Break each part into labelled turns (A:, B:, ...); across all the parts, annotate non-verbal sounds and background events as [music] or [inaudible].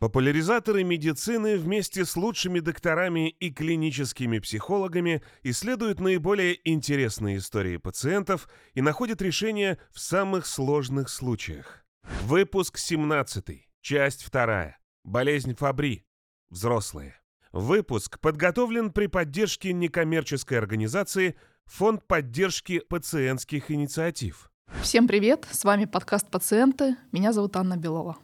A: Популяризаторы медицины вместе с лучшими докторами и клиническими психологами исследуют наиболее интересные истории пациентов и находят решения в самых сложных случаях. Выпуск 17. Часть 2. Болезнь Фабри. Взрослые. Выпуск подготовлен при поддержке некоммерческой организации Фонд поддержки пациентских инициатив.
B: Всем привет, с вами подкаст «Пациенты», меня зовут Анна Белова.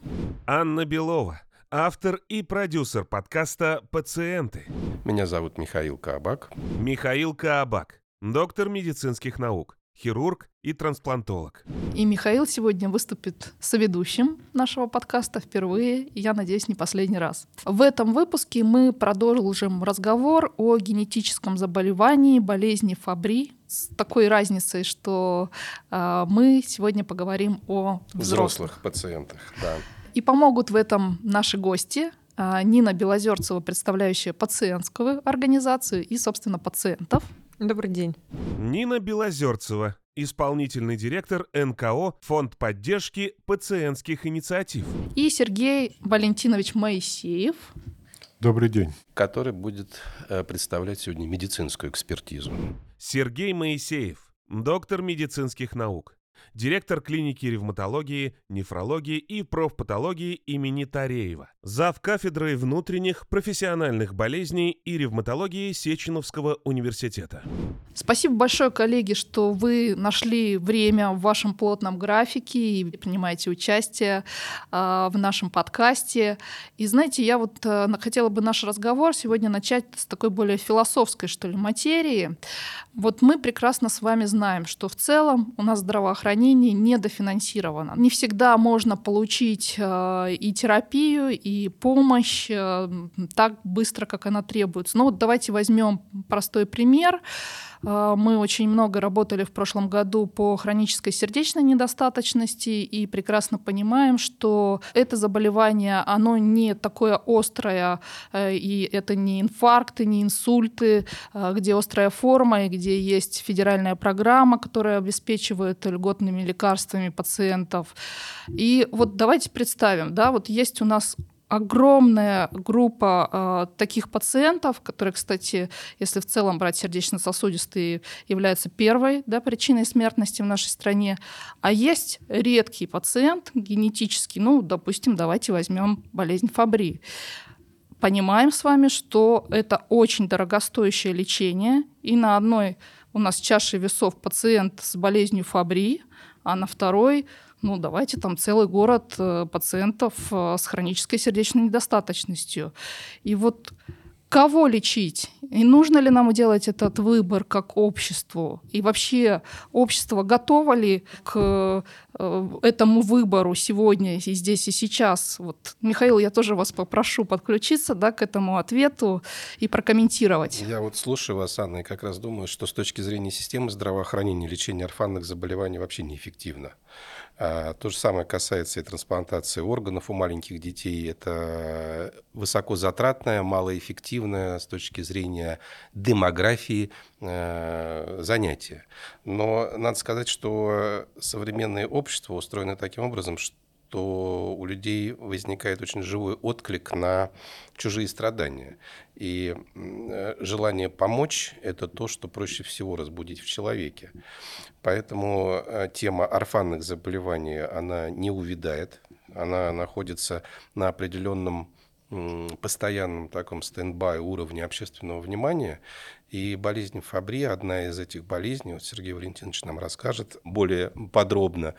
A: Анна Белова, автор и продюсер подкаста «Пациенты».
C: Меня зовут Михаил Каабак.
A: Михаил Каабак, доктор медицинских наук, хирург и трансплантолог.
B: И Михаил сегодня выступит соведущим нашего подкаста впервые, и я надеюсь, не последний раз. В этом выпуске мы продолжим разговор о генетическом заболевании болезни Фабри, с такой разницей, что э, мы сегодня поговорим о взрослых.
C: Взрослых пациентах, да.
B: И помогут в этом наши гости. А, Нина Белозерцева, представляющая пациентскую организацию и, собственно, пациентов.
D: Добрый день.
A: Нина Белозерцева, исполнительный директор НКО «Фонд поддержки пациентских инициатив».
B: И Сергей Валентинович Моисеев,
E: Добрый день.
C: Который будет э, представлять сегодня медицинскую экспертизу.
A: Сергей Моисеев, доктор медицинских наук, директор клиники ревматологии, нефрологии и профпатологии имени Тареева, зав. кафедрой внутренних профессиональных болезней и ревматологии Сеченовского университета.
B: Спасибо большое, коллеги, что вы нашли время в вашем плотном графике и принимаете участие э, в нашем подкасте. И знаете, я вот э, хотела бы наш разговор сегодня начать с такой более философской, что ли, материи. Вот мы прекрасно с вами знаем, что в целом у нас здравоохранение недофинансировано. Не всегда можно получить э, и терапию, и помощь э, так быстро, как она требуется. Ну вот давайте возьмем простой пример. Э, Мы очень много работали в прошлом году по хронической сердечной недостаточности и прекрасно понимаем, что это заболевание, оно не такое острое, э, и это не инфаркты, не инсульты, э, где острая форма и где есть федеральная программа, которая обеспечивает льготными лекарствами пациентов. И вот давайте представим, да, вот есть у нас огромная группа э, таких пациентов, которые, кстати, если в целом брать сердечно-сосудистые, являются первой да, причиной смертности в нашей стране. А есть редкий пациент генетический, ну, допустим, давайте возьмем болезнь Фабри. Понимаем с вами, что это очень дорогостоящее лечение, и на одной у нас чаше весов пациент с болезнью Фабри, а на второй ну, давайте там целый город э, пациентов э, с хронической сердечной недостаточностью. И вот кого лечить? И нужно ли нам делать этот выбор как обществу? И вообще общество готово ли к э, этому выбору сегодня и здесь и сейчас? Вот, Михаил, я тоже вас попрошу подключиться да, к этому ответу и прокомментировать.
C: Я вот слушаю вас, Анна, и как раз думаю, что с точки зрения системы здравоохранения лечение орфанных заболеваний вообще неэффективно. А, то же самое касается и трансплантации органов у маленьких детей. Это высокозатратное, малоэффективное с точки зрения демографии э, занятие. Но надо сказать, что современное общество устроено таким образом, что то у людей возникает очень живой отклик на чужие страдания. И желание помочь – это то, что проще всего разбудить в человеке. Поэтому э, тема орфанных заболеваний, она не увядает, она находится на определенном постоянном таком стендбай уровне общественного внимания. И болезнь Фабри, одна из этих болезней, вот Сергей Валентинович нам расскажет более подробно,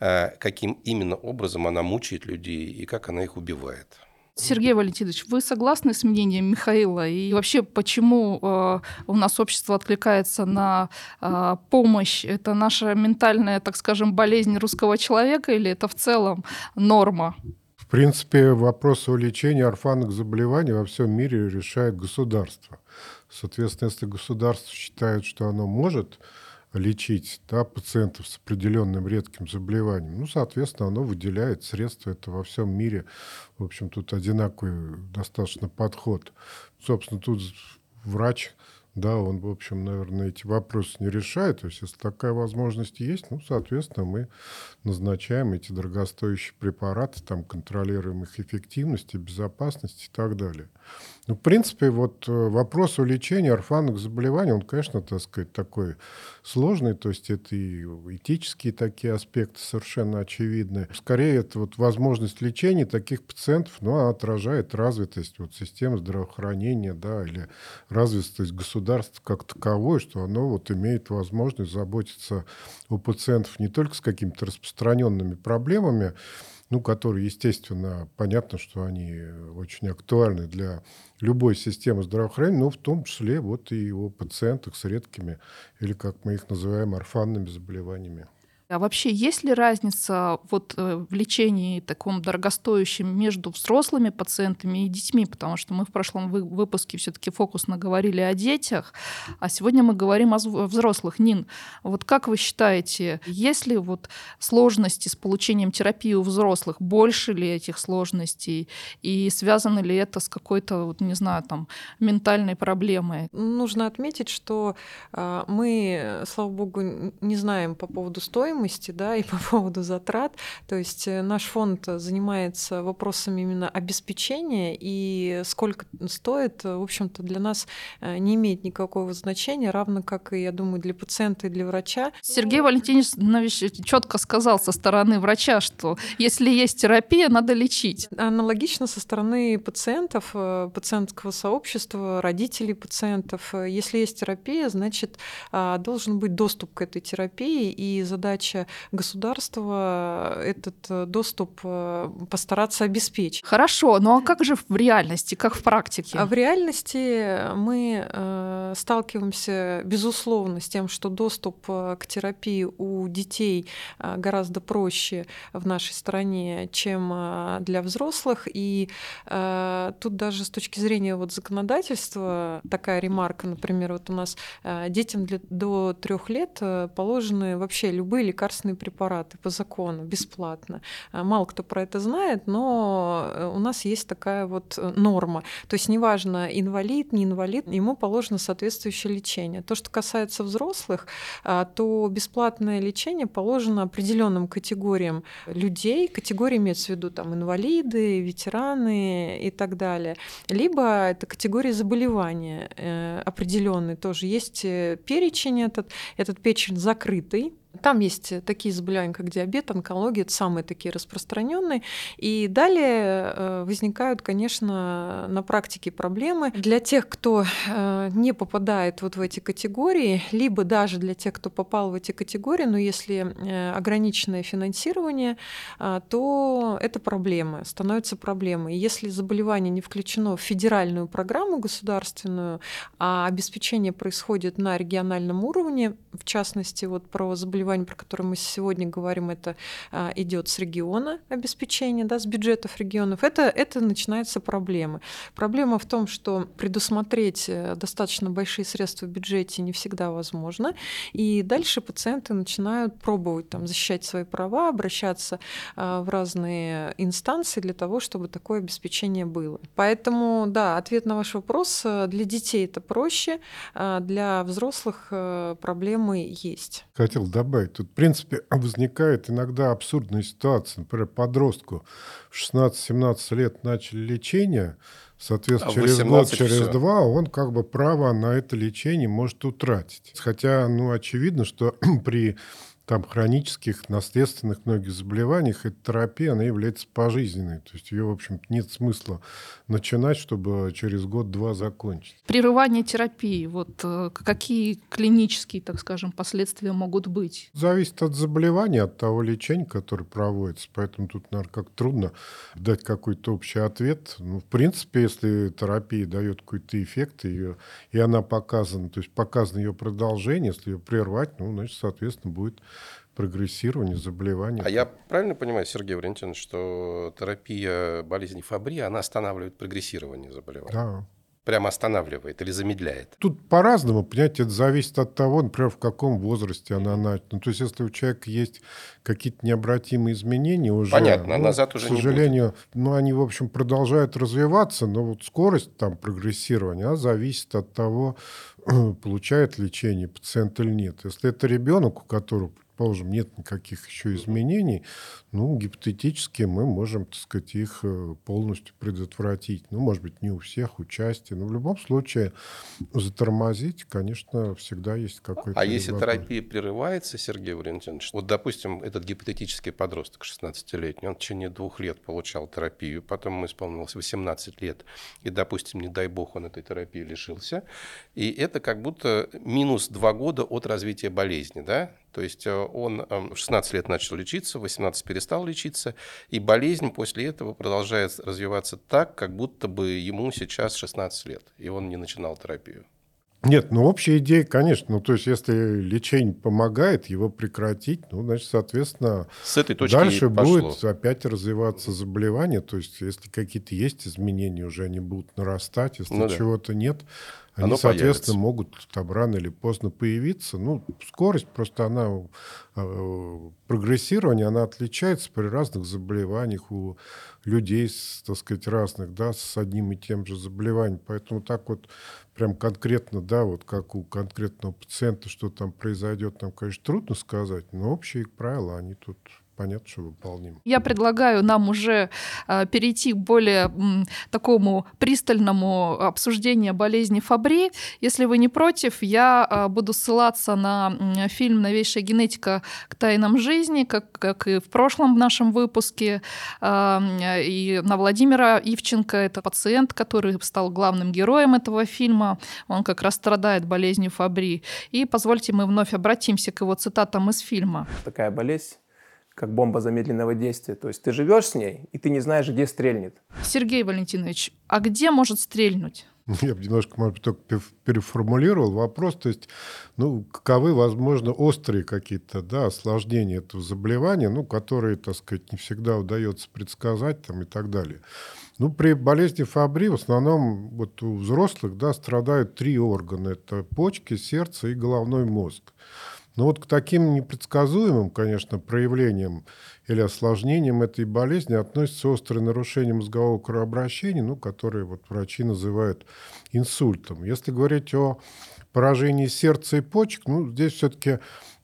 C: э, каким именно образом она мучает людей и как она их убивает.
B: Сергей Валентинович, вы согласны с мнением Михаила? И вообще, почему э, у нас общество откликается на э, помощь? Это наша ментальная, так скажем, болезнь русского человека или это в целом норма?
E: В принципе, вопрос о лечении орфанных заболеваний во всем мире решает государство. Соответственно, если государство считает, что оно может лечить да, пациентов с определенным редким заболеванием, ну, соответственно, оно выделяет средства. Это во всем мире, в общем, тут одинаковый достаточно подход. Собственно, тут врач да, он, в общем, наверное, эти вопросы не решает. То есть, если такая возможность есть, ну, соответственно, мы назначаем эти дорогостоящие препараты, там, контролируем их эффективность, безопасность и так далее. Ну, в принципе, вот э, вопрос о лечении орфанных заболеваний, он, конечно, так сказать, такой сложный, то есть это и этические такие аспекты совершенно очевидны. Скорее, это вот возможность лечения таких пациентов, ну, она отражает развитость вот системы здравоохранения, да, или развитость государства как таковой, что оно вот имеет возможность заботиться о пациентах не только с какими-то распространенными проблемами, ну, которые, естественно, понятно, что они очень актуальны для любой системы здравоохранения, но в том числе вот и о пациентах с редкими или, как мы их называем, орфанными заболеваниями.
B: А вообще есть ли разница вот э, в лечении таком дорогостоящем между взрослыми пациентами и детьми? Потому что мы в прошлом выпуске все-таки фокусно говорили о детях, а сегодня мы говорим о взрослых. Нин, вот как вы считаете, есть ли вот сложности с получением терапии у взрослых? Больше ли этих сложностей? И связано ли это с какой-то, вот, не знаю, там, ментальной проблемой?
D: Нужно отметить, что э, мы, слава богу, не знаем по поводу стоимости стоимости, да, и [laughs] по поводу затрат. То есть э, наш фонд занимается вопросами именно обеспечения, и сколько стоит, в общем-то, для нас э, не имеет никакого значения, равно как и, я думаю, для пациента и для врача.
B: Сергей Валентинович четко сказал со стороны врача, что если есть терапия, надо лечить.
D: Аналогично со стороны пациентов, э, пациентского сообщества, родителей пациентов. Если есть терапия, значит, а, должен быть доступ к этой терапии, и задача задача государства этот э, доступ э, постараться обеспечить.
B: Хорошо, но ну а как же в реальности, как в практике?
D: А в реальности мы э, сталкиваемся, безусловно, с тем, что доступ к терапии у детей гораздо проще в нашей стране, чем для взрослых. И тут даже с точки зрения вот законодательства такая ремарка, например, вот у нас детям для, до трех лет положены вообще любые лекарственные препараты по закону, бесплатно. А, мало кто про это знает, но э, у нас есть такая вот э, норма. То есть неважно, инвалид, не инвалид, ему положено соответствующее лечение. То, что касается взрослых, то бесплатное лечение положено определенным категориям людей. Категории имеются в виду там инвалиды, ветераны и так далее. Либо это категории заболевания э, определенные тоже. Есть перечень этот, этот перечень закрытый, там есть такие заболевания, как диабет, онкология, это самые такие распространенные. И далее э, возникают, конечно, на практике проблемы для тех, кто э, не попадает вот в эти категории, либо даже для тех, кто попал в эти категории, но если э, ограниченное финансирование, то это проблема, становится проблемой. Если заболевание не включено в федеральную программу государственную, а обеспечение происходит на региональном уровне, в частности, вот про заболевание заболеваний, про которые мы сегодня говорим, это а, идет с региона обеспечения, да, с бюджетов регионов, это, это начинаются проблемы. Проблема в том, что предусмотреть э, достаточно большие средства в бюджете не всегда возможно, и дальше пациенты начинают пробовать там, защищать свои права, обращаться а, в разные инстанции для того, чтобы такое обеспечение было. Поэтому, да, ответ на ваш вопрос, э, для детей это проще, а для взрослых э, проблемы есть.
E: Хотел добавить добавить. Тут, в принципе, [clears throat] возникает иногда абсурдная ситуация. Например, подростку в 16-17 лет начали лечение, соответственно, а через год, через все. два он как бы право на это лечение может утратить. Хотя, ну, очевидно, что [clears throat] при там хронических, наследственных многих заболеваниях, эта терапия, она является пожизненной. То есть ее, в общем нет смысла начинать, чтобы через год-два закончить.
B: Прерывание терапии, вот э, какие клинические, так скажем, последствия могут быть?
E: Зависит от заболевания, от того лечения, которое проводится. Поэтому тут, наверное, как трудно дать какой-то общий ответ. Ну, в принципе, если терапия дает какой-то эффект, ее, и она показана, то есть показано ее продолжение, если ее прервать, ну, значит, соответственно, будет прогрессирование заболевания.
C: А я правильно понимаю, Сергей Валентинович, что терапия болезни Фабри, она останавливает прогрессирование заболевания?
E: Да.
C: прямо останавливает или замедляет?
E: Тут по-разному, понимаете, это зависит от того, например, в каком возрасте она начала. Ну, то есть, если у человека есть какие-то необратимые изменения уже...
C: Понятно,
E: ну,
C: назад уже
E: К сожалению, ну, они, в общем, продолжают развиваться, но вот скорость там прогрессирования, она зависит от того, [clears throat] получает лечение пациент или нет. Если это ребенок, у которого предположим, нет никаких еще изменений, ну, гипотетически мы можем, так сказать, их э, полностью предотвратить. Ну, может быть, не у всех участие, но в любом случае затормозить, конечно, всегда есть какой-то...
C: А если терапия прерывается, Сергей Валентинович, вот, допустим, этот гипотетический подросток 16-летний, он в течение двух лет получал терапию, потом ему исполнилось 18 лет, и, допустим, не дай бог, он этой терапии лишился, и это как будто минус два года от развития болезни, да? То есть э, он эм, в 16 лет начал лечиться, в 18 перестал лечиться, и болезнь после этого продолжает развиваться так, как будто бы ему сейчас 16 лет, и он не начинал терапию.
E: Нет, ну общая идея, конечно. Ну, то есть, если лечение помогает, его прекратить, ну, значит, соответственно,
C: С этой точки
E: дальше будет опять развиваться заболевание. То есть, если какие-то есть изменения, уже они будут нарастать. Если
C: Ну да.
E: чего-то нет, они,
C: Оно
E: соответственно,
C: появится.
E: могут там рано или поздно появиться. Ну, скорость просто она э, прогрессирование, она отличается при разных заболеваниях у людей, с, так сказать, разных, да, с одним и тем же заболеванием. Поэтому так вот прям конкретно, да, вот как у конкретного пациента, что там произойдет, там, конечно, трудно сказать, но общие правила, они тут понятно, что выполнимы.
B: Я предлагаю нам уже э, перейти к более м, такому пристальному обсуждению болезни Фабри. Если вы не против, я э, буду ссылаться на м, фильм «Новейшая генетика к тайнам жизни», как, как и в прошлом нашем выпуске, э, и на Владимира Ивченко. Это пациент, который стал главным героем этого фильма. Он как раз страдает болезнью Фабри. И позвольте мы вновь обратимся к его цитатам из фильма.
F: такая болезнь, как бомба замедленного действия. То есть ты живешь с ней, и ты не знаешь, где стрельнет.
B: Сергей Валентинович, а где может стрельнуть? [laughs]
E: Я бы немножко, может быть, только пе- переформулировал вопрос. То есть, ну, каковы, возможно, острые какие-то да, осложнения этого заболевания, ну, которые, так сказать, не всегда удается предсказать там, и так далее. Ну, при болезни Фабри в основном вот у взрослых да, страдают три органа. Это почки, сердце и головной мозг. Но вот к таким непредсказуемым, конечно, проявлениям или осложнениям этой болезни относятся острые нарушения мозгового кровообращения, ну, которые вот врачи называют инсультом. Если говорить о поражении сердца и почек, ну, здесь все-таки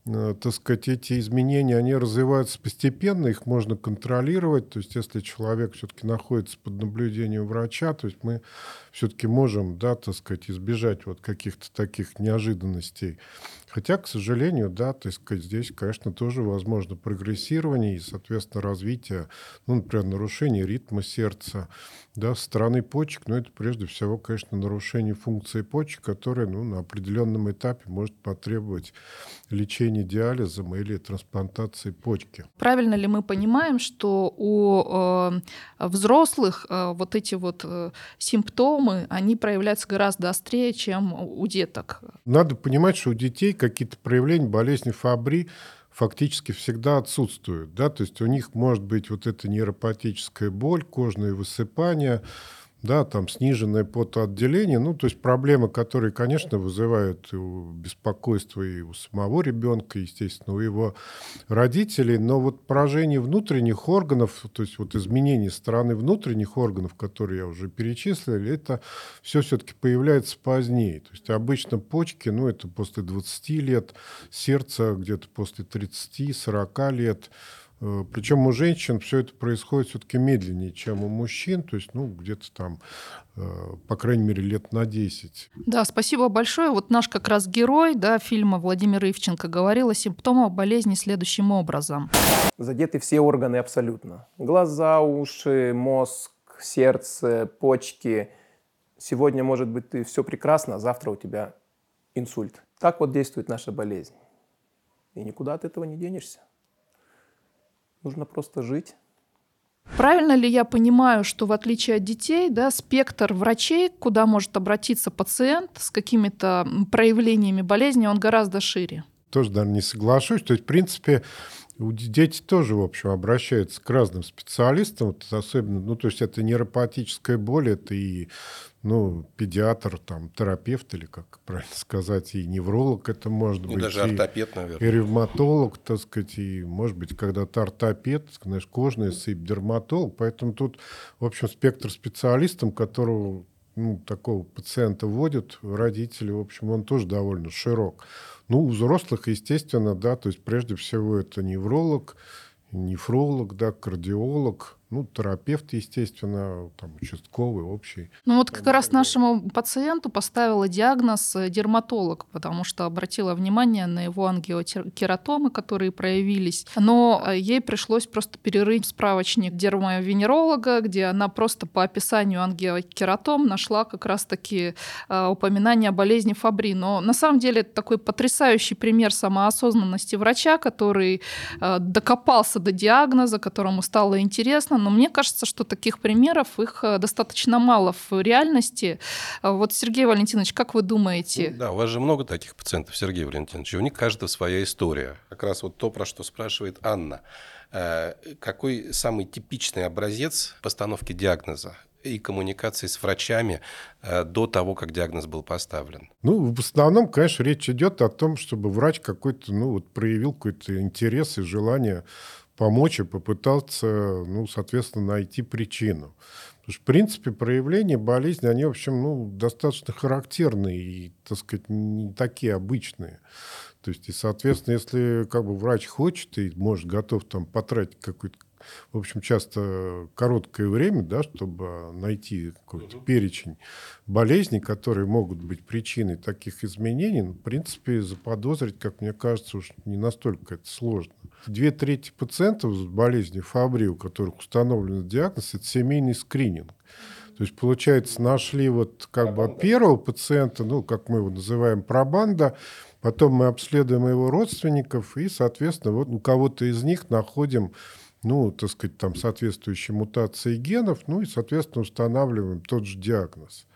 E: э, так сказать, эти изменения, они развиваются постепенно, их можно контролировать. То есть, если человек все-таки находится под наблюдением врача, то есть мы все-таки можем, да, так сказать, избежать вот каких-то таких неожиданностей. Хотя, к сожалению, да, то есть здесь, конечно, тоже возможно прогрессирование и, соответственно, развитие, ну, например, нарушение ритма сердца, да, стороны почек, но это прежде всего, конечно, нарушение функции почек, которое, ну, на определенном этапе может потребовать лечения диализом или трансплантации почки.
B: Правильно ли мы понимаем, что у э, взрослых э, вот эти вот э, симптомы, они проявляются гораздо острее, чем у деток?
E: Надо понимать, что у детей какие-то проявления болезни Фабри фактически всегда отсутствуют. Да? То есть у них может быть вот эта нейропатическая боль, кожные высыпания, да, там сниженное потоотделение, ну, то есть проблемы, которые, конечно, вызывают беспокойство и у самого ребенка, естественно, у его родителей, но вот поражение внутренних органов, то есть вот изменение стороны внутренних органов, которые я уже перечислил, это все все-таки появляется позднее. То есть обычно почки, ну, это после 20 лет, сердце где-то после 30-40 лет, Причем у женщин все это происходит все-таки медленнее, чем у мужчин, то есть, ну, где-то там, э, по крайней мере, лет на 10.
B: Да, спасибо большое. Вот наш как раз герой да, фильма Владимир Ивченко говорил о симптомах болезни следующим образом.
F: Задеты все органы абсолютно. Глаза, уши, мозг, сердце, почки. Сегодня, может быть, ты все прекрасно, а завтра у тебя инсульт. Так вот действует наша болезнь. И никуда от этого не денешься. Нужно просто жить.
B: Правильно ли я понимаю, что в отличие от детей, да, спектр врачей, куда может обратиться пациент с какими-то проявлениями болезни, он гораздо шире?
E: Тоже, наверное, не соглашусь. То есть, в принципе, Дети тоже, в общем, обращаются к разным специалистам, вот особенно, ну, то есть это нейропатическая боль, это и ну, педиатр, там, терапевт или, как правильно сказать, и невролог это может
C: ну,
E: быть.
C: даже ортопед, наверное.
E: И ревматолог, так сказать, и, может быть, когда-то ортопед, знаешь, кожная сыпь, дерматолог. Поэтому тут, в общем, спектр специалистов, которого ну, такого пациента вводят родители, в общем, он тоже довольно широк. Ну, у взрослых, естественно, да, то есть прежде всего это невролог, нефролог, да, кардиолог, ну, терапевт, естественно, там, участковый, общий.
B: Ну вот как раз нашему пациенту поставила диагноз э, дерматолог, потому что обратила внимание на его ангиокератомы, которые проявились. Но э, ей пришлось просто перерыть справочник дермовенеролога, где она просто по описанию ангиокератом нашла как раз-таки э, упоминание о болезни Фабри. Но на самом деле это такой потрясающий пример самоосознанности врача, который докопался до диагноза, которому стало интересно, но мне кажется, что таких примеров их э, достаточно мало в реальности. Вот, Сергей Валентинович, как вы думаете?
C: Да, у вас же много таких пациентов, Сергей Валентинович, и у них каждая своя история. Как раз вот то, про что спрашивает Анна. Э, какой самый типичный образец постановки диагноза? и коммуникации с врачами э, до того, как диагноз был поставлен?
E: Ну, в основном, конечно, речь идет о том, чтобы врач какой-то, ну, вот проявил какой-то интерес и желание помочь и попытаться, ну, соответственно, найти причину. Потому что, в принципе, проявления болезни, они, в общем, ну, достаточно характерные и, так сказать, не такие обычные. То есть, и, соответственно, если как бы врач хочет и может готов там потратить какой-то в общем, часто короткое время, да, чтобы найти какой-то угу. перечень болезней, которые могут быть причиной таких изменений, ну, в принципе, заподозрить, как мне кажется, уж не настолько это сложно. Две трети пациентов с болезнью Фабри, у которых установлен диагноз, это семейный скрининг. То есть, получается, нашли вот как бы первого пациента, ну, как мы его называем, пробанда, потом мы обследуем его родственников, и, соответственно, вот у кого-то из них находим ну, так сказать, там соответствующие мутации генов, ну и, соответственно, устанавливаем тот же диагноз.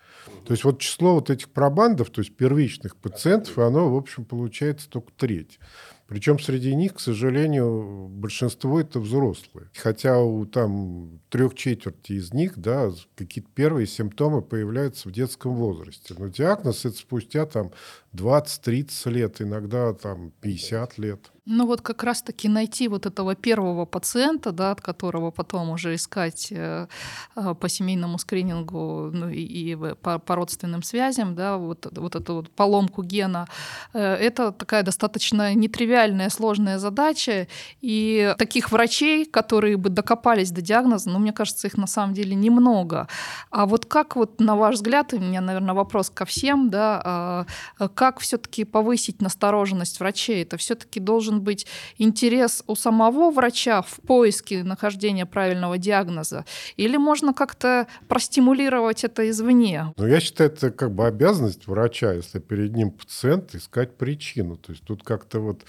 E: То есть вот число вот этих пробандов, то есть первичных пациентов, оно, в общем, получается только треть. Причем среди них, к сожалению, большинство это взрослые. Хотя у там трех четверти из них, да, какие-то первые симптомы появляются в детском возрасте. Но диагноз это спустя там 20-30 лет, иногда там 50 лет.
B: Ну вот как раз-таки найти вот этого первого пациента, да, от которого потом уже искать э, э, по семейному скринингу ну, и, и по, по родственным связям, да, вот, вот эту вот поломку гена, э, это такая достаточно нетривиальная, сложная задача. И таких врачей, которые бы докопались до диагноза, ну, мне кажется, их на самом деле немного. А вот как вот, на ваш взгляд, у меня, наверное, вопрос ко всем, да, э, как все-таки повысить настороженность врачей? Это все-таки должен быть интерес у самого врача в поиске нахождения правильного диагноза? Или можно как-то простимулировать это извне?
E: Ну, я считаю, это как бы обязанность врача, если перед ним пациент, искать причину. То есть тут как-то вот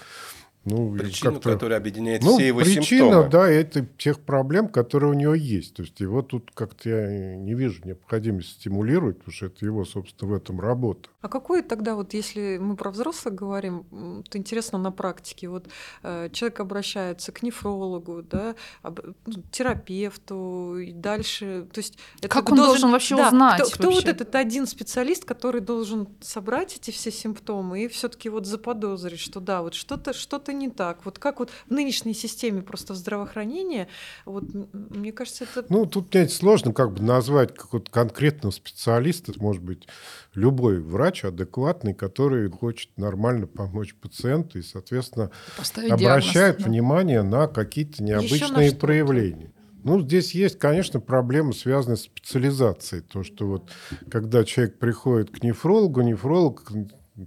C: ну, причину, которая объединяет
E: ну,
C: все его
E: причина,
C: симптомы.
E: да, это тех проблем, которые у него есть. То есть его тут как-то я не вижу необходимости стимулировать, потому что это его, собственно, в этом работа.
D: А какой тогда, вот если мы про взрослых говорим, то интересно на практике, вот э, человек обращается к нефрологу, да, об, ну, терапевту и дальше, то есть
B: это как он должен, должен вообще да, узнать?
D: Кто, кто вот этот один специалист, который должен собрать эти все симптомы и все-таки вот заподозрить, что да, вот что-то что-то не так. Вот как вот в нынешней системе просто здравоохранения, вот мне кажется, это...
E: Ну, тут, понимаете, сложно как бы назвать какого-то конкретного специалиста, может быть любой врач адекватный, который хочет нормально помочь пациенту и, соответственно, Поставить обращает диагноз, внимание на какие-то необычные на проявления. Ну, здесь есть, конечно, проблемы, связанные с специализацией. То, что вот когда человек приходит к нефрологу, нефролог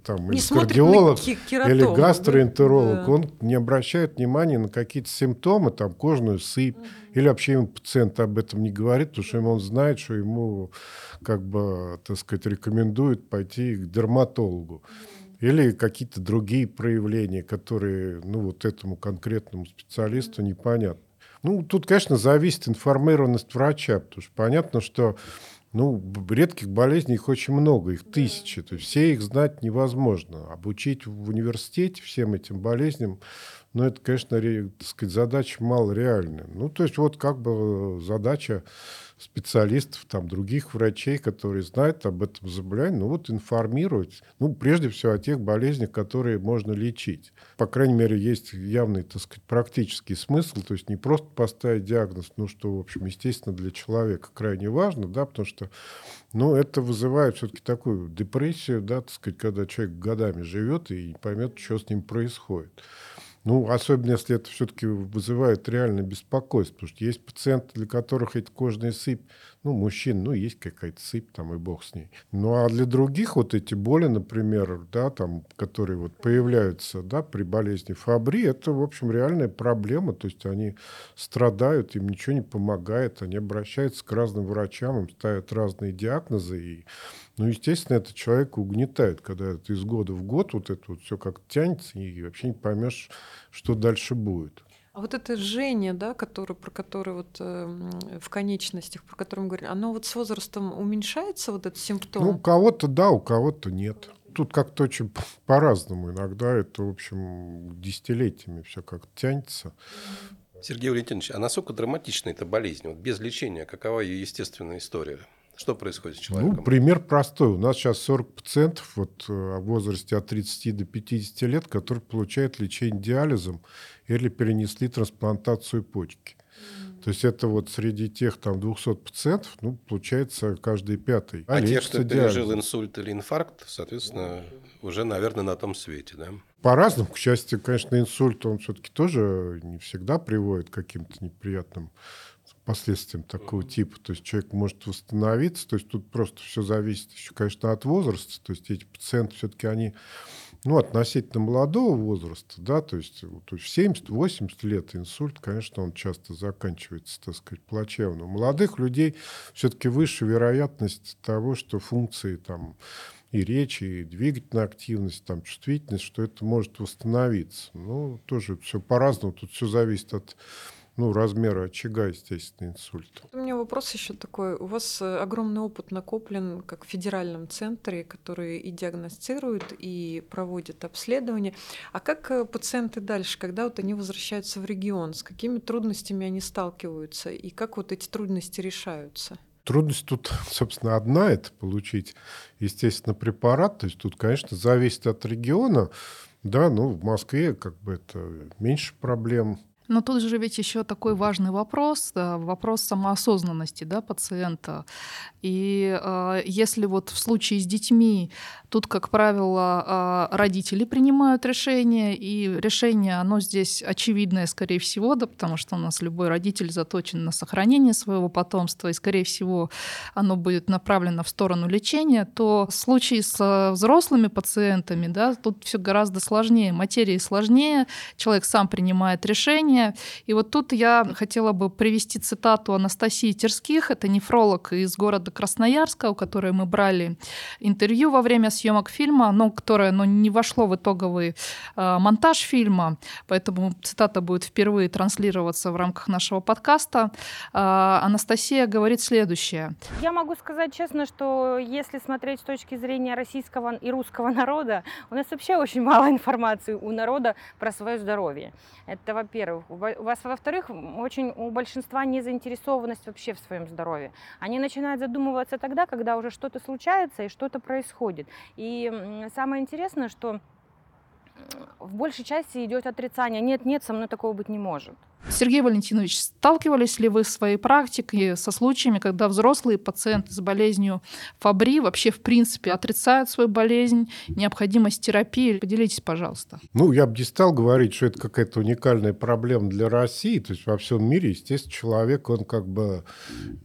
E: там, не или кардиолог, или гастроэнтеролог, да? он не обращает внимания на какие-то симптомы, там, кожную сыпь, угу. или вообще ему пациент об этом не говорит, потому что он знает, что ему, как бы, так сказать, рекомендуют пойти к дерматологу. Или какие-то другие проявления, которые, ну, вот этому конкретному специалисту непонятны. Ну, тут, конечно, зависит информированность врача, потому что понятно, что ну, редких болезней их очень много, их тысячи. То есть все их знать невозможно. Обучить в университете всем этим болезням но это, конечно, так сказать, задача малореальная. Ну, то есть вот как бы задача специалистов, там, других врачей, которые знают об этом заболевании, ну вот информировать, ну, прежде всего о тех болезнях, которые можно лечить. По крайней мере, есть явный, так сказать, практический смысл, то есть не просто поставить диагноз, ну, что, в общем, естественно, для человека крайне важно, да, потому что, ну, это вызывает все-таки такую депрессию, да, так сказать, когда человек годами живет и не поймет, что с ним происходит. Ну, особенно если это все-таки вызывает реальное беспокойство, потому что есть пациенты, для которых эти кожные сыпь, ну, мужчин, ну, есть какая-то сыпь там, и бог с ней. Ну, а для других вот эти боли, например, да, там, которые вот появляются, да, при болезни Фабри, это, в общем, реальная проблема, то есть они страдают, им ничего не помогает, они обращаются к разным врачам, им ставят разные диагнозы, и ну, естественно, это человека угнетает, когда это из года в год вот это вот все как тянется, и вообще не поймешь, что дальше будет.
D: А вот это жжение, да, которое, про которое вот э, в конечностях, про которое мы говорим, оно вот с возрастом уменьшается, вот этот симптом?
E: Ну, у кого-то да, у кого-то нет. Тут как-то очень по-разному. Иногда это, в общем, десятилетиями все как тянется.
C: Сергей Валентинович, а насколько драматична эта болезнь? Вот без лечения, какова ее естественная история? Что происходит с ну, человеком?
E: Ну, пример простой. У нас сейчас 40 пациентов вот, э, в возрасте от 30 до 50 лет, которые получают лечение диализом или перенесли трансплантацию почки. То есть это вот среди тех там 200 пациентов, ну, получается, каждый пятый.
C: А, а те, кто пережил диализом. инсульт или инфаркт, соответственно, уже, наверное, на том свете, да?
E: По-разному. К счастью, конечно, инсульт, он все-таки тоже не всегда приводит к каким-то неприятным последствиям такого типа. То есть человек может восстановиться, то есть тут просто все зависит еще, конечно, от возраста. То есть эти пациенты все-таки они ну, относительно молодого возраста, да, то есть, то есть 70-80 лет инсульт, конечно, он часто заканчивается, так сказать, плачевно. У молодых людей все-таки выше вероятность того, что функции там и речи, и двигательная активность, там, чувствительность, что это может восстановиться. Ну, тоже все по-разному, тут все зависит от ну, размера очага, естественно, инсульта.
D: У меня вопрос еще такой. У вас э, огромный опыт накоплен как в федеральном центре, который и диагностирует, и проводит обследование. А как э, пациенты дальше, когда вот они возвращаются в регион, с какими трудностями они сталкиваются, и как вот эти трудности решаются?
E: Трудность тут, [laughs] собственно, одна – это получить, естественно, препарат. То есть тут, конечно, зависит от региона. Да, ну, в Москве как бы это меньше проблем
B: но тут же ведь еще такой важный вопрос, да, вопрос самоосознанности да, пациента. И э, если вот в случае с детьми, тут, как правило, э, родители принимают решение, и решение, оно здесь очевидное, скорее всего, да, потому что у нас любой родитель заточен на сохранение своего потомства, и, скорее всего, оно будет направлено в сторону лечения, то в случае с взрослыми пациентами, да, тут все гораздо сложнее, материя сложнее, человек сам принимает решение. И вот тут я хотела бы привести цитату Анастасии Терских, это нефролог из города Красноярска, у которой мы брали интервью во время съемок фильма, но которое но не вошло в итоговый э, монтаж фильма, поэтому цитата будет впервые транслироваться в рамках нашего подкаста. Э, Анастасия говорит следующее.
G: Я могу сказать честно, что если смотреть с точки зрения российского и русского народа, у нас вообще очень мало информации у народа про свое здоровье. Это, во-первых. У вас, во-вторых, очень у большинства незаинтересованность вообще в своем здоровье. Они начинают задумываться тогда, когда уже что-то случается и что-то происходит. И самое интересное, что в большей части идет отрицание. Нет, нет, со мной такого быть не может.
B: Сергей Валентинович, сталкивались ли вы в своей практике со случаями, когда взрослые пациенты с болезнью Фабри вообще в принципе отрицают свою болезнь, необходимость терапии? Поделитесь, пожалуйста.
E: Ну, я бы не стал говорить, что это какая-то уникальная проблема для России. То есть во всем мире, естественно, человек, он как бы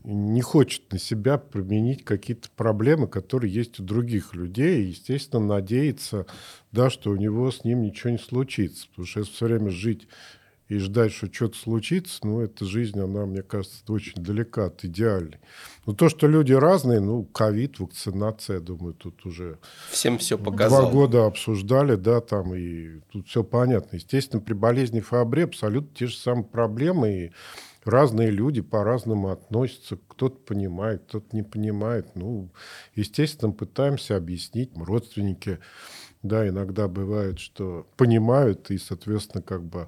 E: не хочет на себя применить какие-то проблемы, которые есть у других людей. И, естественно, надеется, да, что у него с ним ничего не случится. Потому что если все время жить и ждать, что что-то случится, ну, эта жизнь, она, мне кажется, очень далека от идеальной. Но то, что люди разные, ну, ковид, вакцинация, я думаю, тут уже...
C: Всем все показал.
E: Два года обсуждали, да, там, и тут все понятно. Естественно, при болезни Фабре абсолютно те же самые проблемы, и разные люди по-разному относятся. Кто-то понимает, кто-то не понимает. Ну, естественно, пытаемся объяснить. Родственники, да, иногда бывает, что понимают и, соответственно, как бы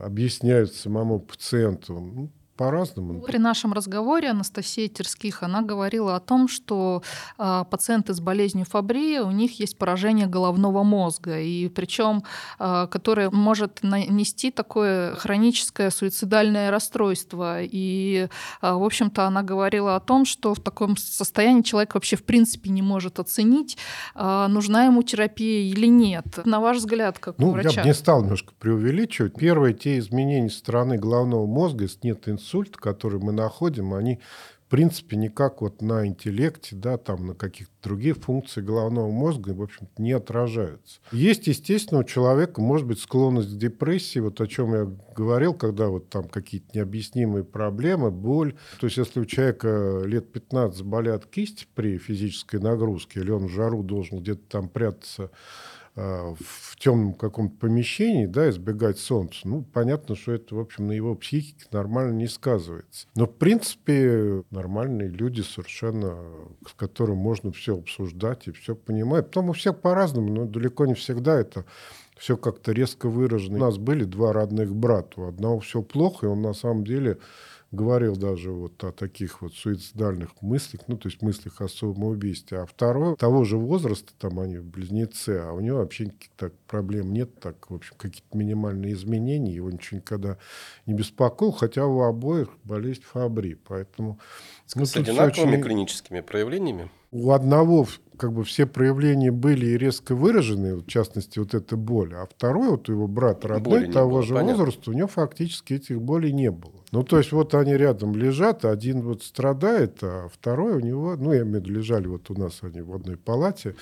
E: объясняют самому пациенту. По-разному.
B: При нашем разговоре Анастасия Терских, она говорила о том, что э, пациенты с болезнью Фабри, у них есть поражение головного мозга, и причем, э, которое может нанести такое хроническое суицидальное расстройство. И, э, в общем-то, она говорила о том, что в таком состоянии человек вообще в принципе не может оценить, э, нужна ему терапия или нет. На ваш взгляд, как
E: ну,
B: у врача?
E: Я бы не стал немножко преувеличивать. Первые те изменения стороны головного мозга, нет инсульта, инсульт, который мы находим, они в принципе никак вот на интеллекте, да, там на каких-то других функциях головного мозга, в общем не отражаются. Есть, естественно, у человека может быть склонность к депрессии, вот о чем я говорил, когда вот там какие-то необъяснимые проблемы, боль. То есть если у человека лет 15 заболят кисти при физической нагрузке, или он в жару должен где-то там прятаться в темном каком-то помещении, да, избегать солнца, ну, понятно, что это, в общем, на его психике нормально не сказывается. Но, в принципе, нормальные люди совершенно, с которыми можно все обсуждать и все понимать. Потом у всех по-разному, но далеко не всегда это все как-то резко выражено. У нас были два родных брата. У одного все плохо, и он на самом деле говорил даже вот о таких вот суицидальных мыслях, ну, то есть мыслях о самоубийстве. А второй, того же возраста, там они близнецы, а у него вообще никаких проблем нет, так, в общем, какие-то минимальные изменения, его ничего никогда не беспокоил, хотя у обоих болезнь Фабри, поэтому...
C: Ну, С одинаковыми очень... клиническими проявлениями?
E: У одного как бы все проявления были и резко выражены, в частности, вот эта боль, а второй, вот его брат родной боли того было, же понятно. возраста, у него фактически этих болей не было. Ну, то есть вот они рядом лежат, один вот страдает, а второй у него, ну, я имею в виду, лежали вот у нас они в одной палате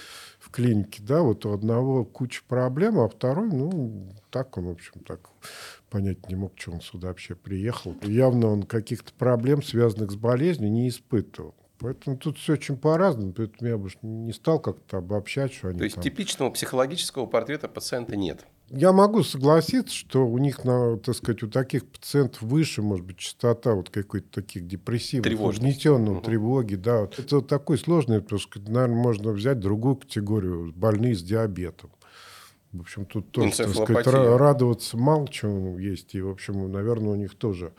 E: клинике, да, вот у одного куча проблем, а второй, ну, так он, в общем, так понять не мог, что он сюда вообще приехал. Явно он каких-то проблем, связанных с болезнью, не испытывал. Поэтому тут все очень по-разному. Поэтому я бы не стал как-то обобщать, что они
C: То есть
E: там...
C: типичного психологического портрета пациента нет?
E: Я могу согласиться, что у них, на, так сказать, у таких пациентов выше, может быть, частота вот какой-то таких депрессивных, угнетенного, угу. тревоги. Да. Вот. Это вот такой сложный, потому что, наверное, можно взять другую категорию, больные с диабетом. В общем, тут тоже, так сказать, радоваться мало чему есть. И, в общем, наверное, у них тоже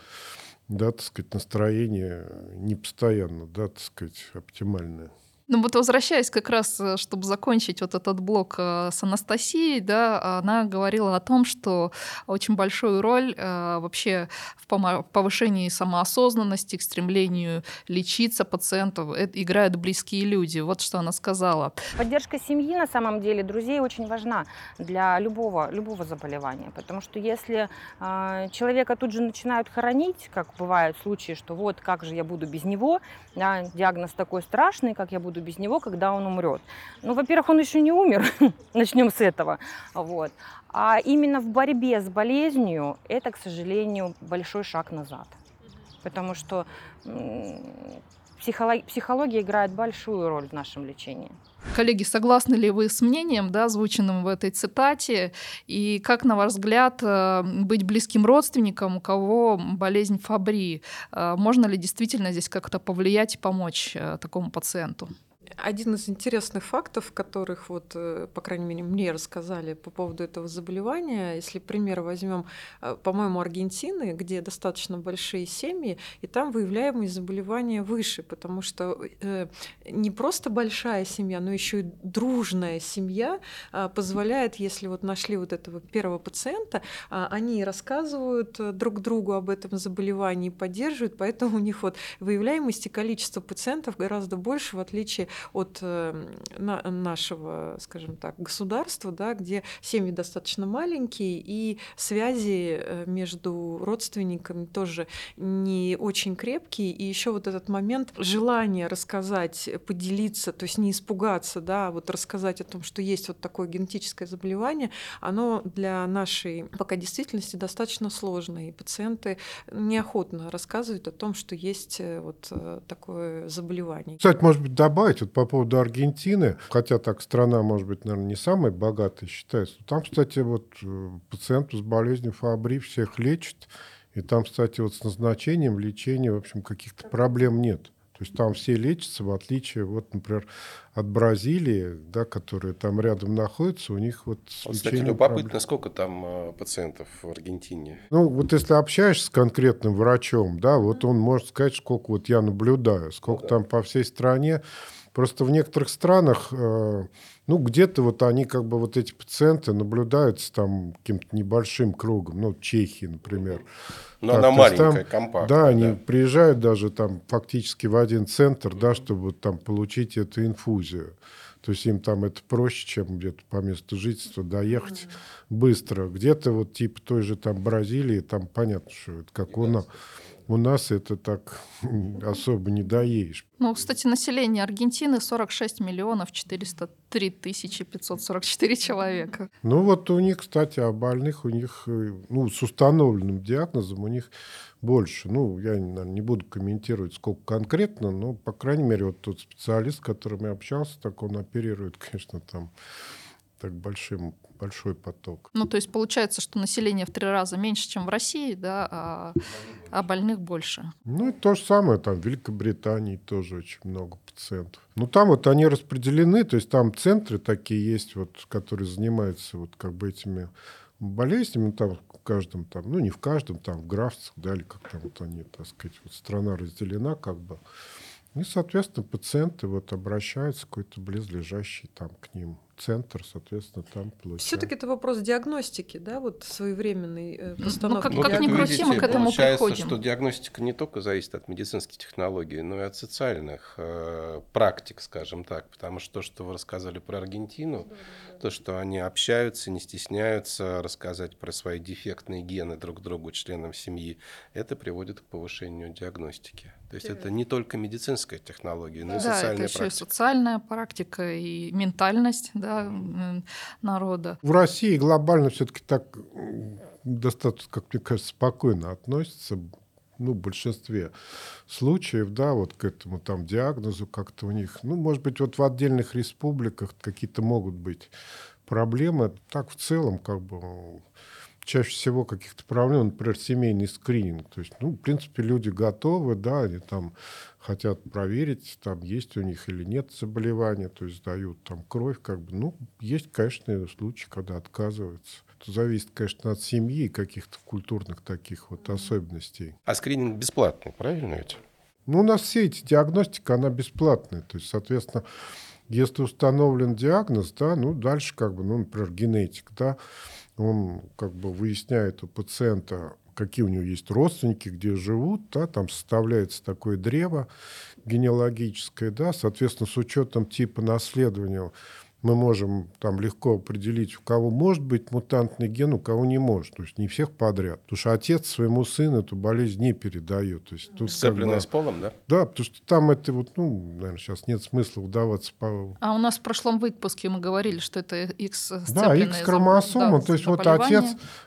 E: да, так сказать, настроение не постоянно, да, так сказать, оптимальное.
B: Ну вот возвращаясь как раз, э, чтобы закончить вот этот блок э, с Анастасией, да, она говорила о том, что очень большую роль э, вообще в повышении самоосознанности, к стремлению лечиться пациентов играют близкие люди. Вот что она сказала.
G: Поддержка семьи на самом деле, друзей очень важна для любого, любого заболевания, потому что если человека тут же начинают хоронить, как бывают случаи, что вот как же я буду без него, диагноз такой страшный, как я буду без него, когда он умрет. Ну, во-первых, он еще не умер, [laughs] начнем с этого. Вот. А именно в борьбе с болезнью это, к сожалению, большой шаг назад. Потому что психология играет большую роль в нашем лечении.
B: Коллеги, согласны ли вы с мнением, да, озвученным в этой цитате? И как, на ваш взгляд, э, быть близким родственником, у кого болезнь Фабри? Э, можно ли действительно здесь как-то повлиять и помочь э, такому пациенту?
D: Один из интересных фактов, которых вот, э, по крайней мере, мне рассказали по поводу этого заболевания, если пример возьмем, э, по-моему, Аргентины, где достаточно большие семьи, и там выявляемость заболевания выше, потому что э, не просто большая семья, но еще и дружная семья позволяет, если вот нашли вот этого первого пациента, они рассказывают друг другу об этом заболевании, поддерживают, поэтому у них вот выявляемость и количество пациентов гораздо больше, в отличие от э, нашего, скажем так, государства, да, где семьи достаточно маленькие, и связи э, между родственниками тоже не очень крепкие, и еще вот этот момент желания рассказать, поделиться, то есть не испугаться, да, а вот рассказать о том, что есть вот такое генетическое заболевание, оно для нашей пока действительности достаточно сложно, и пациенты неохотно рассказывают о том, что есть э, вот такое заболевание.
E: Кстати, может быть, добавить, вот по поводу Аргентины, хотя так страна, может быть, наверное, не самая богатая считается, там, кстати, вот э, пациентов с болезнью Фабри всех лечат, И там, кстати, вот с назначением лечения, в общем, каких-то проблем нет. То есть там все лечатся, в отличие, вот, например, от Бразилии, да, которые там рядом находятся, у них вот
C: кстати, любопытно,
E: проблем.
C: сколько там э, пациентов в Аргентине?
E: Ну, вот если общаешься с конкретным врачом, да, вот он может сказать, сколько вот я наблюдаю, сколько
C: да.
E: там по всей стране. Просто в некоторых странах, э, ну, где-то вот они как бы вот эти пациенты наблюдаются там каким-то небольшим кругом, ну, Чехии, например.
C: Но
E: Так,
C: она
E: есть там-
C: маленькая, компактная.
E: Да, они приезжают даже там фактически в один центр, да, чтобы вот там получить эту инфузию. То есть им там это проще, чем где-то по месту жительства доехать быстро. Где-то вот типа той же там Бразилии, там понятно, что это как у нас. У нас это так [laughs] особо не доедешь.
B: Ну, кстати, население Аргентины 46 миллионов 403 тысячи 544 человека.
E: Ну вот у них, кстати, о больных у них, э, ну, с установленным диагнозом у них больше. Ну, я, наверное, не буду комментировать, сколько конкретно, но, по крайней мере, вот тот специалист, с которым я общался, так он оперирует, [laughs] конечно, там так большим, большой поток.
B: Ну, то есть получается, что население в три раза меньше, чем в России, да, а, а больных больше.
E: Ну, и то же самое, там в Великобритании тоже очень много пациентов. Ну, там вот они распределены, то есть там центры такие есть, вот, которые занимаются вот как бы этими болезнями, там в каждом там, ну, не в каждом, там в графствах, да, или как там вот они, так сказать, вот страна разделена как бы. И, соответственно, пациенты вот обращаются в какой-то близлежащий там к ним центр, соответственно, там получают.
D: Все-таки это вопрос диагностики, да, вот своевременной э,
B: Ну,
D: постановки.
B: как-
C: Ну,
B: как
C: как
B: ни крути, мы к этому
C: получается,
B: приходим.
C: что диагностика не только зависит от медицинских технологий, но и от социальных э, практик, скажем так. Потому что то, что вы рассказали про Аргентину, то, что они общаются, не стесняются рассказать про свои дефектные гены друг другу, членам семьи, это приводит к повышению диагностики. То есть это не только медицинская технология, но и
B: да, это
C: социальная
B: еще и
C: практика.
B: социальная практика и ментальность да, народа.
E: В России глобально все-таки так достаточно, как мне кажется, спокойно относятся, ну, в большинстве случаев, да, вот к этому там диагнозу как-то у них, ну, может быть, вот в отдельных республиках какие-то могут быть проблемы. Так в целом, как бы, чаще всего каких-то проблем, например, семейный скрининг. То есть, ну, в принципе, люди готовы, да, они там хотят проверить, там есть у них или нет заболевания, то есть дают там кровь, как бы, ну, есть, конечно, случаи, когда отказываются. Это зависит, конечно, от семьи и каких-то культурных таких вот особенностей.
C: А скрининг бесплатный, правильно ведь?
E: Ну, у нас все эти диагностика, она бесплатная. То есть, соответственно, если установлен диагноз, да, ну, дальше как бы, ну, например, генетик, да, он как бы выясняет у пациента, какие у него есть родственники, где живут, да, там составляется такое древо генеалогическое, да, соответственно, с учетом типа наследования мы можем там легко определить, у кого может быть мутантный ген, у кого не может. То есть не всех подряд. Потому что отец своему сыну эту болезнь не передает. То есть тут как
C: Сцепленное
E: бы-
C: с полом, да?
E: да, потому что там это вот, ну, наверное, сейчас нет смысла вдаваться по...
B: А у нас в прошлом выпуске мы говорили, что это X
E: Да, X-хромосома, то есть вот отец,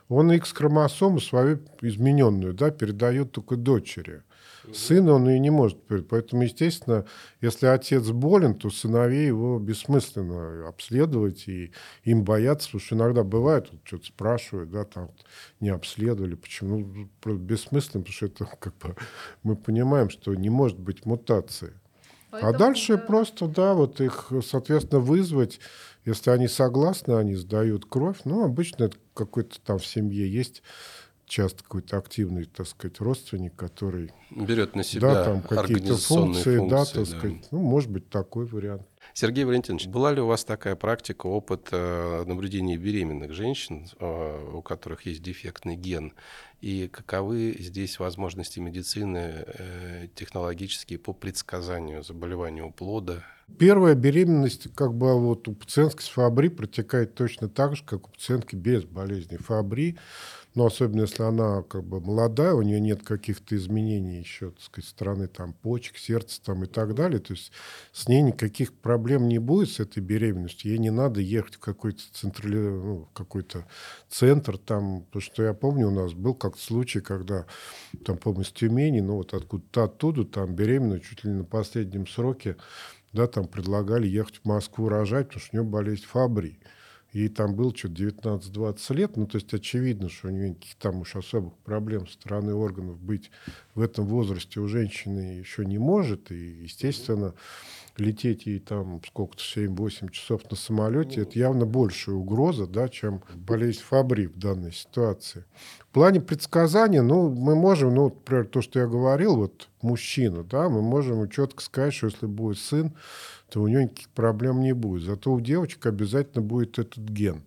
E: он X-хромосому свою измененную, да, передает только дочери. Сына он ее не может. Поэтому, естественно, если отец болен, то сыновей его бессмысленно обследовать и им бояться, потому что иногда бывает, вот что-то спрашивают, да, там не обследовали, почему? Ну, просто бессмысленно, потому что это [laughs] как бы мы понимаем, что не может быть мутации. а дальше просто, да, вот их, соответственно, вызвать, если они согласны, они сдают кровь. Ну, обычно это какой-то там в семье есть часто какой-то активный, так сказать, родственник, который,
C: Берет на себя
E: да, там какие-то
C: организационные
E: функции, да,
C: функции,
E: так
C: да.
E: сказать. Ну, может быть, такой вариант.
C: Сергей Валентинович, была ли у вас такая практика, опыт э, наблюдения беременных женщин, э, у которых есть дефектный ген, и каковы здесь возможности медицины э, технологические по предсказанию заболевания у плода?
E: Первая беременность, как бы вот у пациентки с Фабри протекает точно так же, как у пациентки без болезни Фабри. Но особенно если она как бы молодая, у нее нет каких-то изменений еще, так сказать, стороны там почек, сердца там и так далее. То есть с ней никаких проблем не будет с этой беременностью. Ей не надо ехать в какой-то централи... ну, какой-то центр там. Потому что я помню, у нас был как-то случай, когда там, по-моему, из Тюмени, ну вот откуда-то оттуда, там беременную чуть ли не на последнем сроке, да, там предлагали ехать в Москву рожать, потому что у нее болезнь Фабри. Ей там было что-то 19-20 лет, ну, то есть очевидно, что у нее никаких там уж особых проблем со стороны органов быть в этом возрасте у женщины еще не может, и, естественно, лететь ей там сколько-то 7-8 часов на самолете, это явно большая угроза, да, чем болезнь Фабри в данной ситуации. В плане предсказания, ну, мы можем, ну, например, то, что я говорил, вот мужчина, да, мы можем четко сказать, что если будет сын, то у него никаких проблем не будет. Зато у девочек обязательно будет этот ген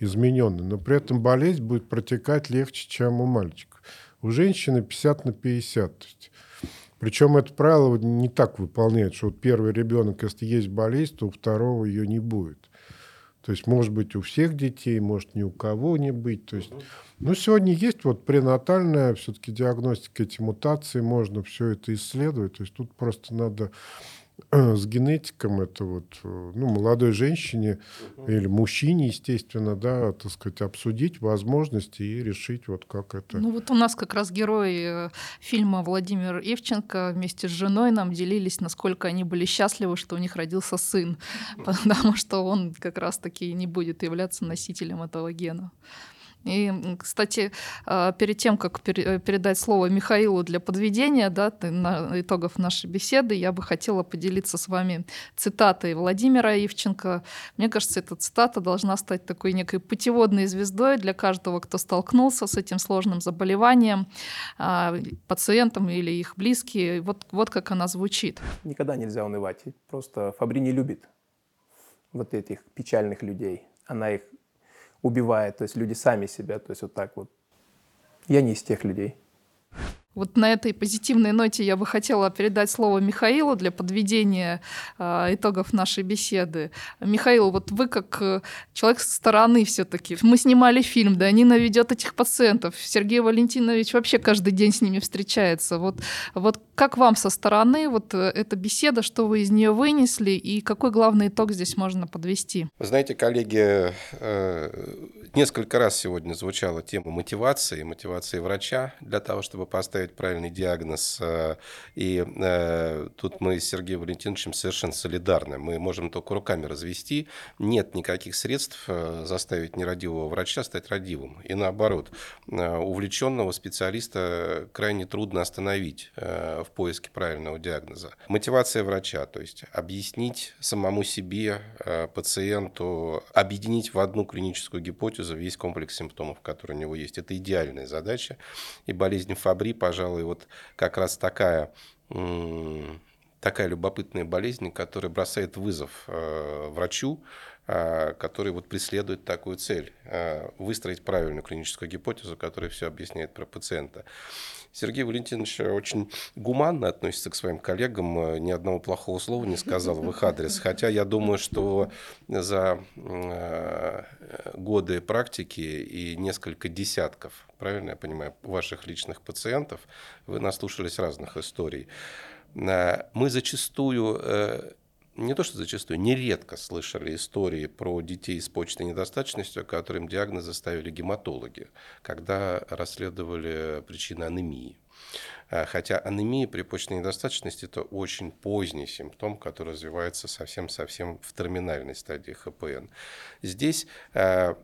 E: измененный. Но при этом болезнь будет протекать легче, чем у мальчиков. У женщины 50 на 50. То есть, причем это правило не так выполняет, что вот первый ребенок, если есть болезнь, то у второго ее не будет. То есть, может быть, у всех детей, может, ни у кого не быть. То есть, ну, сегодня есть вот пренатальная все-таки диагностика эти мутации, можно все это исследовать. То есть, тут просто надо [clears throat] с генетиком это вот э, ну, молодой женщине угу. или мужчине, естественно, да, так сказать, обсудить возможности и решить, вот как это.
B: Ну вот у нас как раз герой э, фильма Владимир Евченко вместе с женой нам делились, насколько они были счастливы, что у них родился сын, [laughs] потому что он как раз-таки не будет являться носителем этого гена. И, кстати, а, перед тем, как э, передать слово Михаилу для подведения да, итогов нашей беседы, я бы хотела поделиться с вами цитатой Владимира Ивченко. Мне кажется, эта цитата должна стать такой некой путеводной звездой для каждого, кто столкнулся с этим сложным заболеванием, а, пациентам или их близкие. Вот, вот как она звучит.
F: Никогда нельзя унывать. Просто Фабри не любит вот этих печальных людей. Она их убивает, то есть люди сами себя, то есть вот так вот. Я не из тех людей.
B: Вот на этой позитивной ноте я бы хотела передать слово Михаилу для подведения э, итогов нашей беседы. Михаил, вот вы как э, человек со стороны все-таки, мы снимали фильм, да, Нина ведет этих пациентов, Сергей Валентинович вообще каждый день с ними встречается. Вот, вот как вам со стороны вот э, эта беседа, что вы из нее вынесли и какой главный итог здесь можно подвести?
C: Вы знаете, коллеги, э, несколько раз сегодня звучала тема мотивации, мотивации врача для того, чтобы поставить поставить правильный диагноз. Э, и э, тут мы с Сергеем Валентиновичем совершенно солидарны. Мы можем только руками развести. Нет никаких средств э, заставить нерадивого врача стать радивым. И наоборот, увлеченного специалиста крайне трудно остановить в поиске правильного диагноза. Мотивация врача, то есть объяснить самому себе, пациенту, объединить в одну клиническую гипотезу весь комплекс симптомов, которые у него есть. Это идеальная задача. И болезнь Фабри, пожалуйста, пожалуй, вот как раз такая такая любопытная болезнь, которая бросает вызов э, врачу, э, который вот преследует такую цель э, – выстроить правильную клиническую гипотезу, которая все объясняет про пациента. Сергей Валентинович очень гуманно относится к своим коллегам, э, ни одного плохого слова не сказал в их адрес. Хотя я думаю, что за э, годы практики и несколько десятков, правильно я понимаю, ваших личных пациентов, вы наслушались разных историй. Э, мы зачастую не то что зачастую, нередко слышали истории про детей с почечной недостаточностью, которым диагнозы ставили гематологи, когда расследовали причины анемии. Э, хотя анемия при почечной недостаточности – это очень поздний симптом, который развивается совсем-совсем в терминальной стадии ХПН. Здесь э,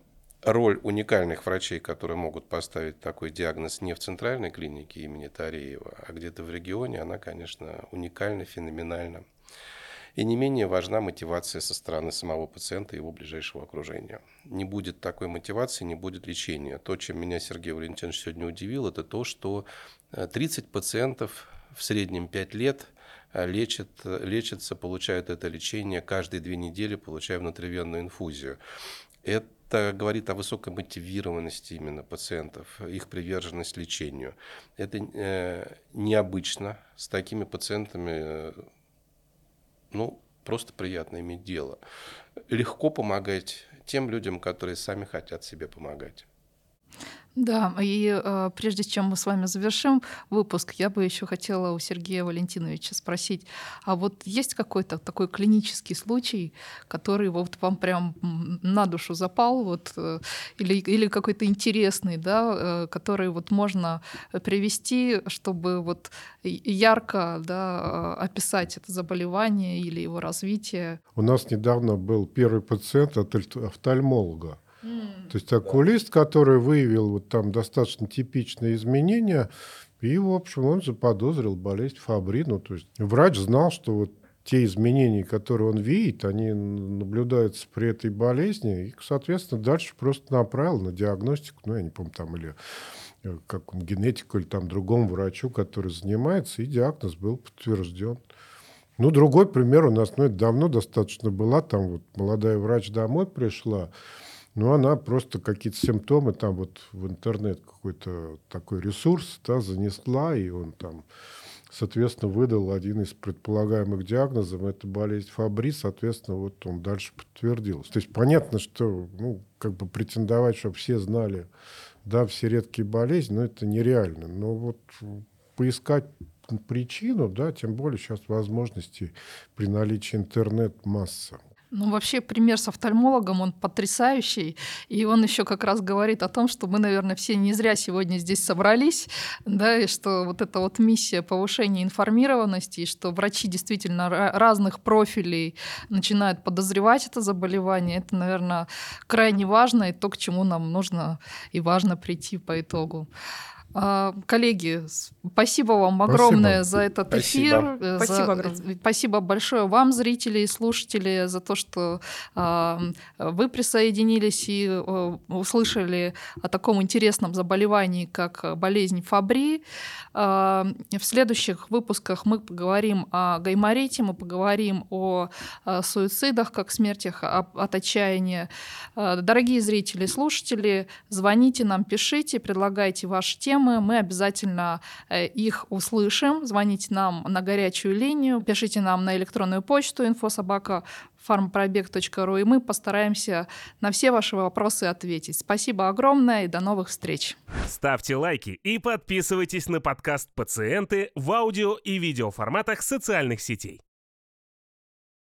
C: роль уникальных врачей, которые могут поставить такой диагноз не в центральной клинике имени Тареева, а где-то в регионе, она, конечно, уникальна, феноменальна. И не менее важна мотивация со стороны самого пациента и его ближайшего окружения. Не будет такой мотивации, не будет лечения. То, чем меня Сергей Валентинович сегодня удивил, это то, что 30 э, пациентов в среднем 5 лет э, лечат, лечатся, получают это лечение каждые две недели, получая внутривенную инфузию. Это говорит о высокой мотивированности именно пациентов, их приверженность лечению. Это э, необычно. С такими пациентами э, ну, просто приятно иметь дело. Легко помогать тем людям, которые сами хотят себе помогать.
B: Да, и э, прежде чем мы с вами завершим выпуск, я бы еще хотела у Сергея Валентиновича спросить, а вот есть какой-то такой клинический случай, который вот вам прям на душу запал, вот, э, или, или какой-то интересный, да, э, который вот можно привести, чтобы вот ярко да, э, описать это заболевание или его развитие?
E: У нас недавно был первый пациент от офтальмолога. То есть окулист, который выявил вот там достаточно типичные изменения, и, в общем, он заподозрил болезнь Фабри. Ну, то есть врач знал, что вот те изменения, которые он видит, они наблюдаются при этой болезни, и, соответственно, дальше просто направил на диагностику, ну, я не помню, там, или э, как он, генетику, или там другому врачу, который занимается, и диагноз был подтвержден. Ну, другой пример у нас, ну, это давно достаточно была, там вот молодая врач домой пришла, ну, она просто какие-то симптомы там вот в интернет какой-то такой ресурс да, занесла, и он там, соответственно, выдал один из предполагаемых диагнозов, это болезнь Фабри, соответственно, вот он дальше подтвердился. То есть понятно, что, ну, как бы претендовать, чтобы все знали, да, все редкие болезни, но это нереально. Но вот поискать причину, да, тем более сейчас возможности при наличии интернет масса.
B: Ну, вообще, пример с офтальмологом, он потрясающий. И он еще как раз говорит о том, что мы, наверное, все не зря сегодня здесь собрались, да, и что вот эта вот миссия повышения информированности, и что врачи действительно разных профилей начинают подозревать это заболевание, это, наверное, крайне важно, и то, к чему нам нужно и важно прийти по итогу. А, коллеги, спасибо вам огромное спасибо. за этот спасибо. эфир.
D: Э, спасибо
B: за,
D: огромное.
B: Спасибо большое вам, зрители и слушатели, за то, что э, вы присоединились и э, услышали о таком интересном заболевании, как болезнь Фабри. Э, в следующих выпусках мы поговорим о гайморите, мы поговорим о, о суицидах, как смертях от отчаяния. Э, дорогие зрители и слушатели, звоните нам, пишите, предлагайте ваши темы темы, мы обязательно э, их услышим. Звоните нам на горячую линию, пишите нам на электронную почту инфособака farmpробег.ру, и мы постараемся на все ваши вопросы ответить. Спасибо огромное и до новых встреч.
A: Ставьте лайки и подписывайтесь на подкаст «Пациенты» в аудио и видео форматах социальных сетей.